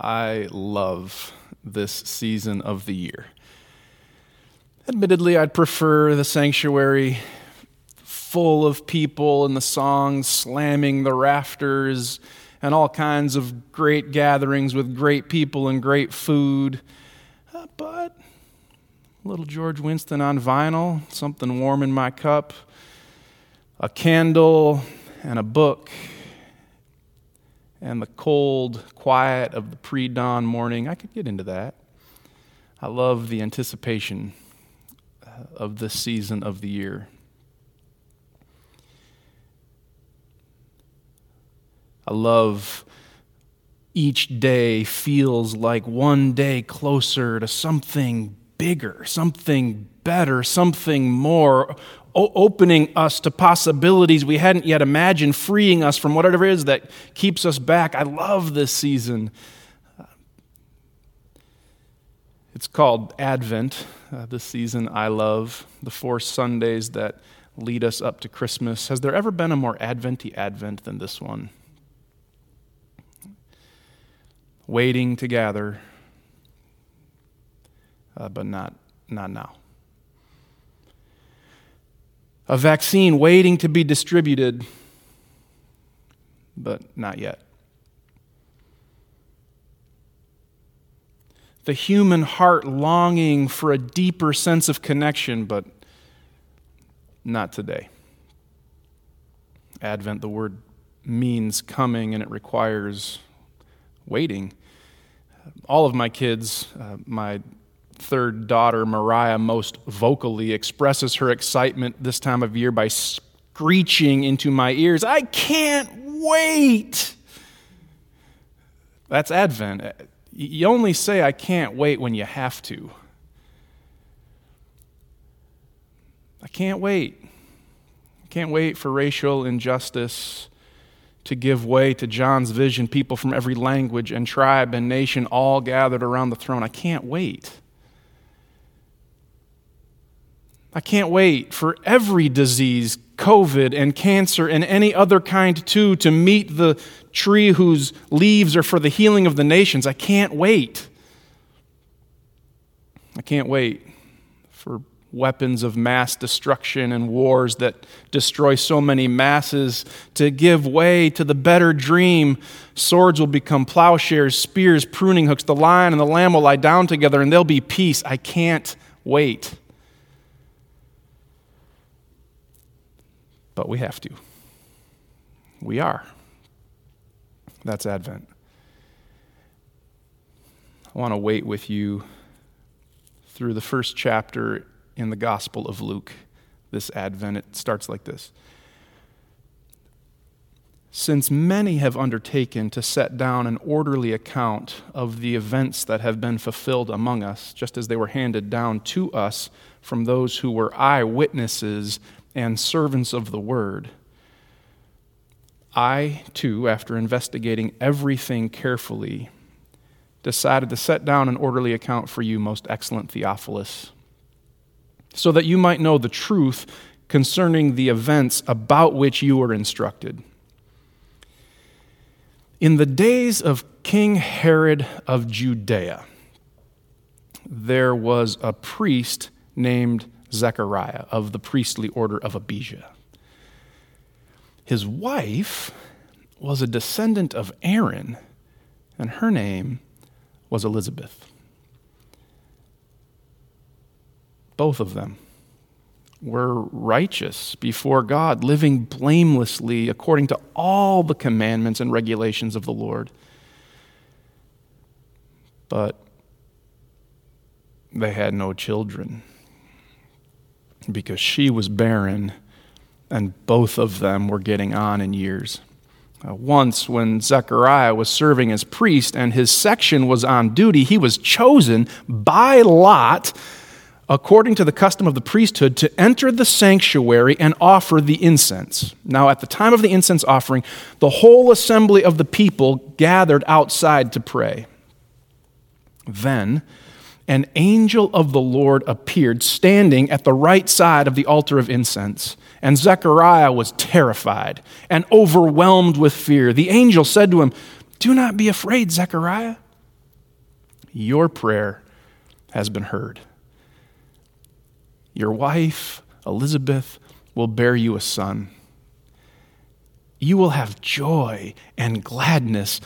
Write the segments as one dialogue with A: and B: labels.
A: I love this season of the year. Admittedly, I'd prefer the sanctuary full of people and the songs slamming the rafters and all kinds of great gatherings with great people and great food. Uh, but little George Winston on vinyl, something warm in my cup, a candle, and a book, and the cold quiet of the pre dawn morning. I could get into that. I love the anticipation uh, of this season of the year. I love each day feels like one day closer to something bigger, something better, something more, opening us to possibilities we hadn't yet imagined, freeing us from whatever it is that keeps us back. I love this season. It's called Advent. Uh, this season I love the four Sundays that lead us up to Christmas. Has there ever been a more Adventy Advent than this one? Waiting to gather uh, but not, not now. A vaccine waiting to be distributed, but not yet. The human heart longing for a deeper sense of connection, but not today. Advent, the word means coming and it requires waiting. All of my kids, uh, my third daughter, Mariah, most vocally expresses her excitement this time of year by screeching into my ears, I can't wait! That's Advent. You only say, I can't wait when you have to. I can't wait. I can't wait for racial injustice to give way to John's vision, people from every language and tribe and nation all gathered around the throne. I can't wait. I can't wait for every disease, COVID and cancer and any other kind too, to meet the tree whose leaves are for the healing of the nations. I can't wait. I can't wait for weapons of mass destruction and wars that destroy so many masses to give way to the better dream. Swords will become plowshares, spears, pruning hooks. The lion and the lamb will lie down together and there'll be peace. I can't wait. But we have to. We are. That's Advent. I want to wait with you through the first chapter in the Gospel of Luke this Advent. It starts like this Since many have undertaken to set down an orderly account of the events that have been fulfilled among us, just as they were handed down to us from those who were eyewitnesses and servants of the word, I, too, after investigating everything carefully, decided to set down an orderly account for you, most excellent Theophilus, so that you might know the truth concerning the events about which you were instructed. In the days of King Herod of Judea, there was a priest named Zechariah of the priestly order of Abijah. His wife was a descendant of Aaron, and her name was Elizabeth. Both of them were righteous before God, living blamelessly according to all the commandments and regulations of the Lord. But they had no children because she was barren and both of them were getting on in years. Uh, once, when Zechariah was serving as priest and his section was on duty, he was chosen by lot, according to the custom of the priesthood, to enter the sanctuary and offer the incense. Now, at the time of the incense offering, the whole assembly of the people gathered outside to pray. Then, an angel of the Lord appeared, standing at the right side of the altar of incense. And Zechariah was terrified and overwhelmed with fear. The angel said to him, Do not be afraid, Zechariah. Your prayer has been heard. Your wife, Elizabeth, will bear you a son. You will have joy and gladness.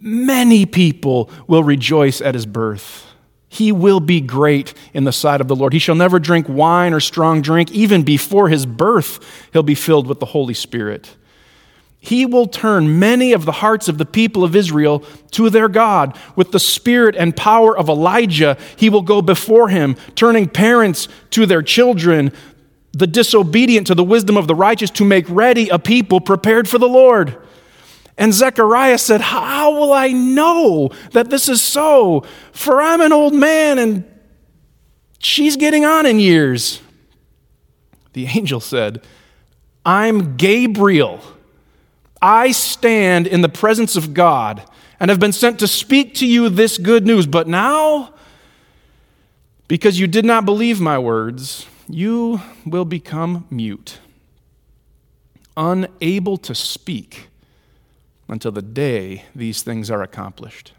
A: Many people will rejoice at his birth. He will be great in the sight of the Lord. He shall never drink wine or strong drink. Even before his birth, he'll be filled with the Holy Spirit. He will turn many of the hearts of the people of Israel to their God. With the spirit and power of Elijah, he will go before him, turning parents to their children, the disobedient to the wisdom of the righteous, to make ready a people prepared for the Lord. And Zechariah said, How will I know that this is so? For I'm an old man and she's getting on in years. The angel said, I'm Gabriel I stand in the presence of God and have been sent to speak to you this good news. But now, because you did not believe my words, you will become mute, unable to speak until the day these things are accomplished.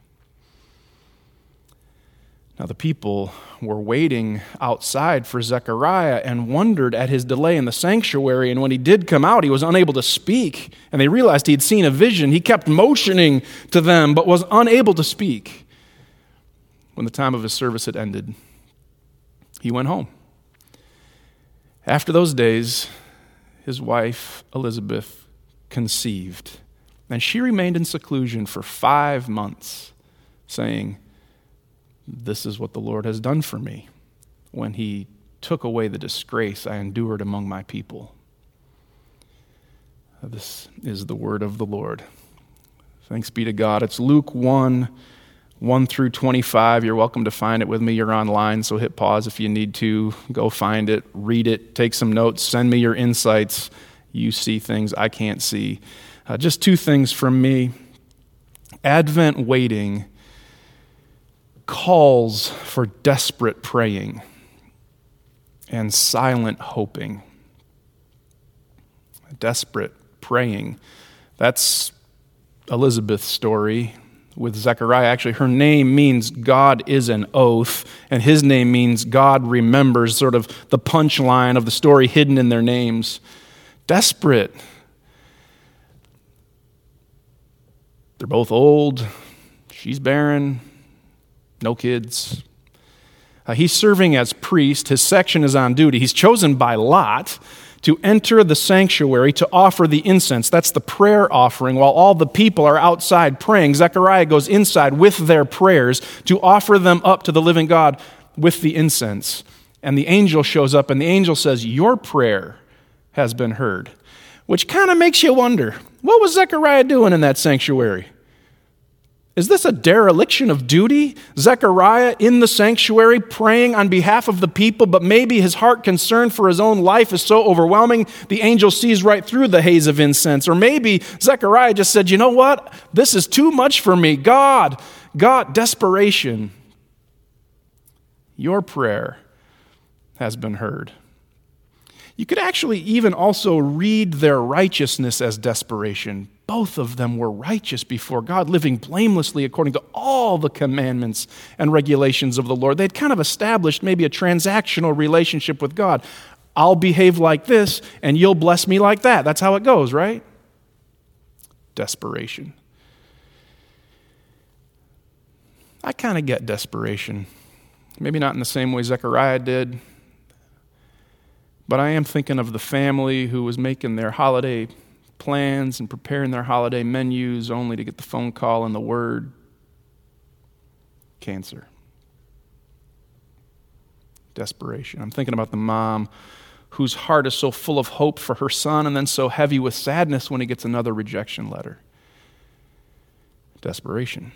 A: Now, the people were waiting outside for Zechariah and wondered at his delay in the sanctuary. And when he did come out, he was unable to speak. And they realized he had seen a vision. He kept motioning to them, but was unable to speak. When the time of his service had ended, he went home. After those days, his wife, Elizabeth, conceived. And she remained in seclusion for five months, saying, this is what the Lord has done for me when He took away the disgrace I endured among my people. This is the word of the Lord. Thanks be to God. It's Luke 1 1 through 25. You're welcome to find it with me. You're online, so hit pause if you need to. Go find it, read it, take some notes, send me your insights. You see things I can't see. Uh, just two things from me Advent waiting calls for desperate praying and silent hoping. Desperate praying. That's Elizabeth's story with Zechariah. Actually, her name means God is an oath, and his name means God remembers, sort of the punchline of the story hidden in their names. Desperate. They're both old. She's barren no kids. Uh, he's serving as priest. His section is on duty. He's chosen by lot to enter the sanctuary to offer the incense. That's the prayer offering while all the people are outside praying. Zechariah goes inside with their prayers to offer them up to the living God with the incense. And the angel shows up, and the angel says, Your prayer has been heard. Which kind of makes you wonder what was Zechariah doing in that sanctuary? Is this a dereliction of duty? Zechariah in the sanctuary praying on behalf of the people, but maybe his heart concern for his own life is so overwhelming the angel sees right through the haze of incense. Or maybe Zechariah just said, You know what? This is too much for me. God, God, desperation. Your prayer has been heard. You could actually even also read their righteousness as desperation both of them were righteous before God, living blamelessly according to all the commandments and regulations of the Lord. They'd kind of established maybe a transactional relationship with God. I'll behave like this, and you'll bless me like that. That's how it goes, right? Desperation. I kind of get desperation. Maybe not in the same way Zechariah did, but I am thinking of the family who was making their holiday plans and preparing their holiday menus only to get the phone call and the word cancer. Desperation. I'm thinking about the mom whose heart is so full of hope for her son and then so heavy with sadness when he gets another rejection letter. Desperation.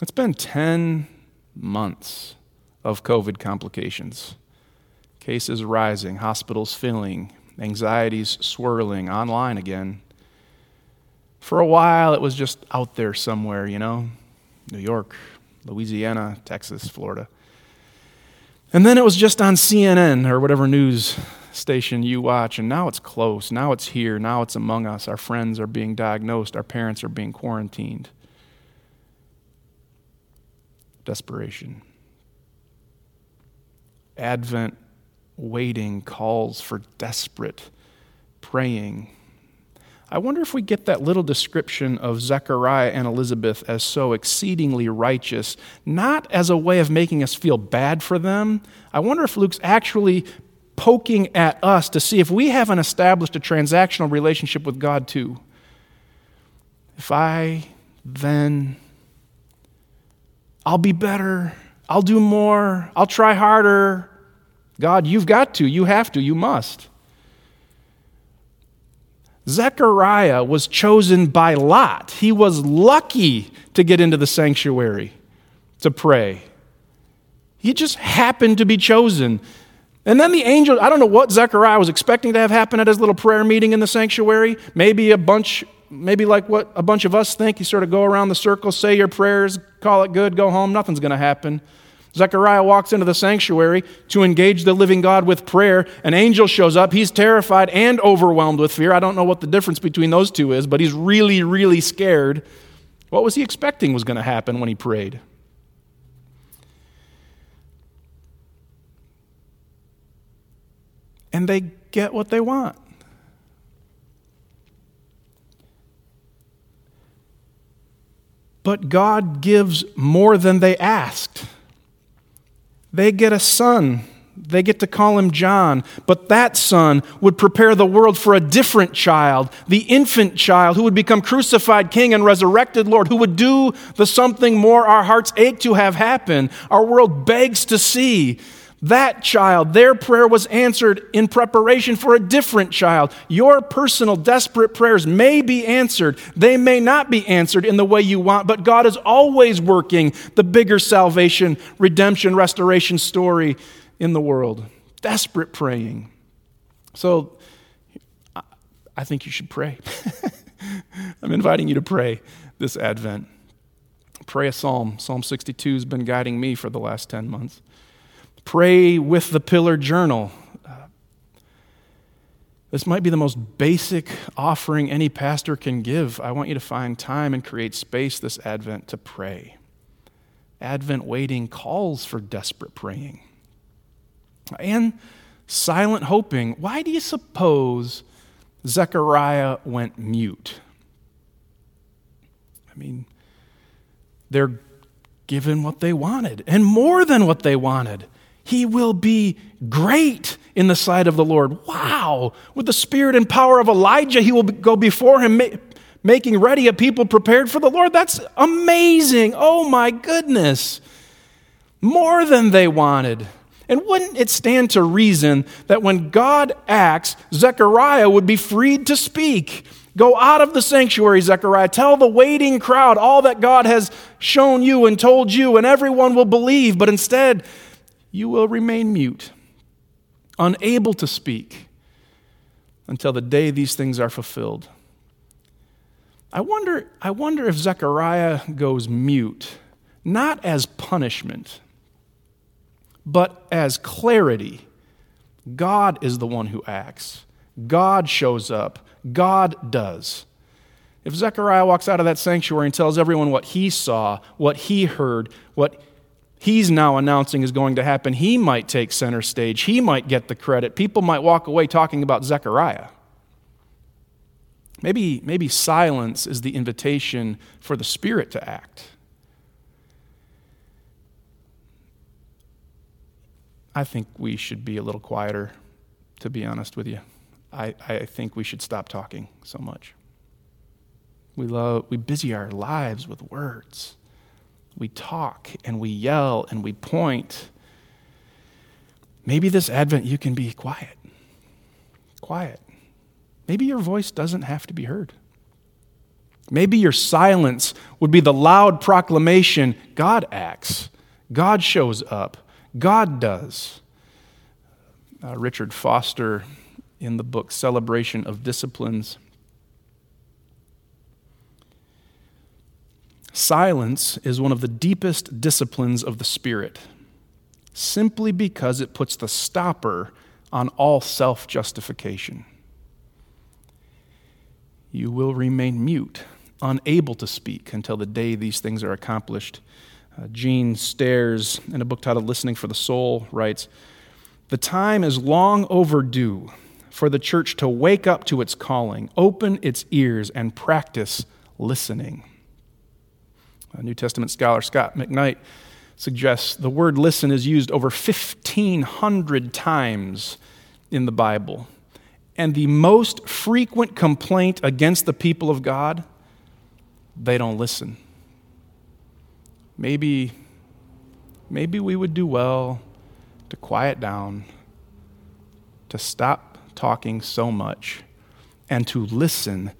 A: It's been 10 months of COVID complications. Cases rising, hospitals filling, anxieties swirling online again. For a while, it was just out there somewhere, you know New York, Louisiana, Texas, Florida. And then it was just on CNN or whatever news station you watch, and now it's close. Now it's here. Now it's among us. Our friends are being diagnosed. Our parents are being quarantined. desperation. Advent waiting calls for desperate praying. I wonder if we get that little description of Zechariah and Elizabeth as so exceedingly righteous, not as a way of making us feel bad for them. I wonder if Luke's actually poking at us to see if we haven't established a transactional relationship with God too. If I then, I'll be better, I'll do more, I'll try harder. God, you've got to, you have to, you must. Zechariah was chosen by Lot. He was lucky to get into the sanctuary to pray. He just happened to be chosen. And then the angel, I don't know what Zechariah was expecting to have happen at his little prayer meeting in the sanctuary. Maybe a bunch, maybe like what a bunch of us think. You sort of go around the circle, say your prayers, call it good, go home. Nothing's going to happen. Zechariah walks into the sanctuary to engage the living God with prayer. An angel shows up. He's terrified and overwhelmed with fear. I don't know what the difference between those two is, but he's really, really scared. What was he expecting was going to happen when he prayed? And they get what they want. But God gives more than they asked. They get a son. They get to call him John. But that son would prepare the world for a different child, the infant child who would become crucified king and resurrected Lord, who would do the something more our hearts ache to have happen, our world begs to see. That child, their prayer was answered in preparation for a different child. Your personal desperate prayers may be answered. They may not be answered in the way you want, but God is always working the bigger salvation, redemption, restoration story in the world. Desperate praying. So I think you should pray. I'm inviting you to pray this Advent. Pray a psalm. Psalm 62 has been guiding me for the last 10 months. Pray with the pillar journal. Uh, this might be the most basic offering any pastor can give. I want you to find time and create space this Advent to pray. Advent waiting calls for desperate praying. And silent hoping. Why do you suppose Zechariah went mute? I mean, they're given what they wanted and more than what they wanted. He will be great in the sight of the Lord. Wow. With the spirit and power of Elijah, he will go before him, making ready a people prepared for the Lord. That's amazing. Oh my goodness. More than they wanted. And wouldn't it stand to reason that when God acts, Zechariah would be freed to speak? Go out of the sanctuary, Zechariah. Tell the waiting crowd all that God has shown you and told you, and everyone will believe. But instead, you will remain mute, unable to speak until the day these things are fulfilled. I wonder, I wonder if Zechariah goes mute, not as punishment, but as clarity. God is the one who acts. God shows up. God does. If Zechariah walks out of that sanctuary and tells everyone what he saw, what he heard, what he's now announcing is going to happen, he might take center stage. He might get the credit. People might walk away talking about Zechariah. Maybe, maybe silence is the invitation for the Spirit to act. I think we should be a little quieter, to be honest with you. I, I think we should stop talking so much. We, love, we busy our lives with words we talk and we yell and we point. Maybe this Advent you can be quiet. Quiet. Maybe your voice doesn't have to be heard. Maybe your silence would be the loud proclamation God acts, God shows up, God does. Uh, Richard Foster, in the book Celebration of Disciplines, Silence is one of the deepest disciplines of the Spirit, simply because it puts the stopper on all self justification. You will remain mute, unable to speak until the day these things are accomplished. Uh, Stairs, in a book titled Listening for the Soul, writes The time is long overdue for the church to wake up to its calling, open its ears, and practice listening. A New Testament scholar Scot McKnight suggests the word listen is used over 1,500 times in the Bible. And the most frequent complaint against the people of God, they don't listen. Maybe, maybe we would do well to quiet down, to stop talking so much, and to listen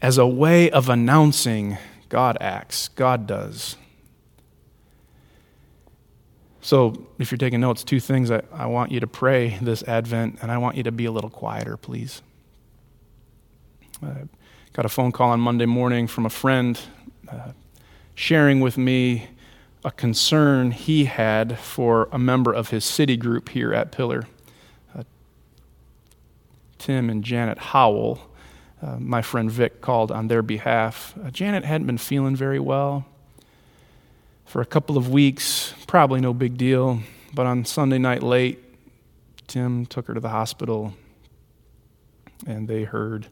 A: as a way of announcing God acts, God does. So, if you're taking notes, two things I, I want you to pray this Advent, and I want you to be a little quieter, please. I got a phone call on Monday morning from a friend uh, sharing with me a concern he had for a member of his city group here at Pillar. Uh, Tim and Janet Howell, uh, my friend Vic called on their behalf. Uh, Janet hadn't been feeling very well for a couple of weeks, probably no big deal. But on Sunday night late, Tim took her to the hospital and they heard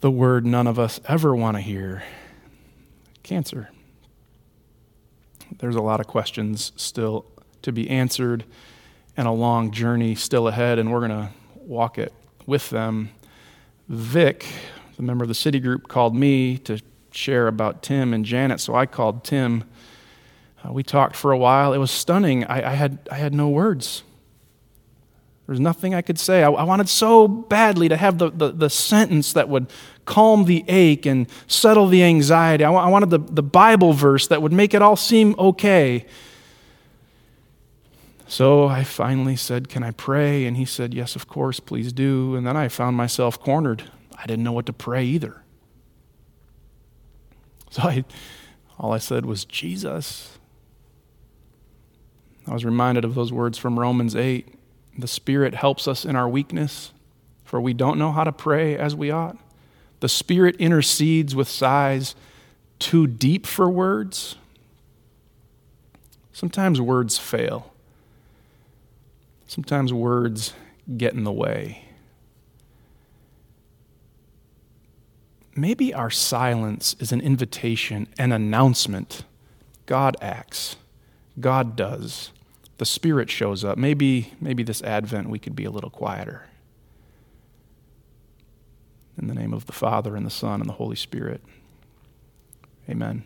A: the word none of us ever want to hear cancer. There's a lot of questions still to be answered and a long journey still ahead, and we're going to walk it with them. Vic, the member of the city group, called me to share about Tim and Janet, so I called Tim. Uh, we talked for a while. It was stunning. I, I, had, I had no words. There was nothing I could say. I, I wanted so badly to have the, the, the, sentence that would calm the ache and settle the anxiety. I, I wanted the, the Bible verse that would make it all seem okay. So I finally said, Can I pray? And he said, Yes, of course, please do. And then I found myself cornered. I didn't know what to pray either. So I, all I said was, Jesus. I was reminded of those words from Romans 8 The Spirit helps us in our weakness, for we don't know how to pray as we ought. The Spirit intercedes with sighs too deep for words. Sometimes words fail. Sometimes words get in the way. maybe our silence is an invitation, an announcement. God acts, God does. The Spirit shows up. Maybe, maybe this Advent we could be a little quieter. In the name of the Father, and the Son, and the Holy Spirit. Amen.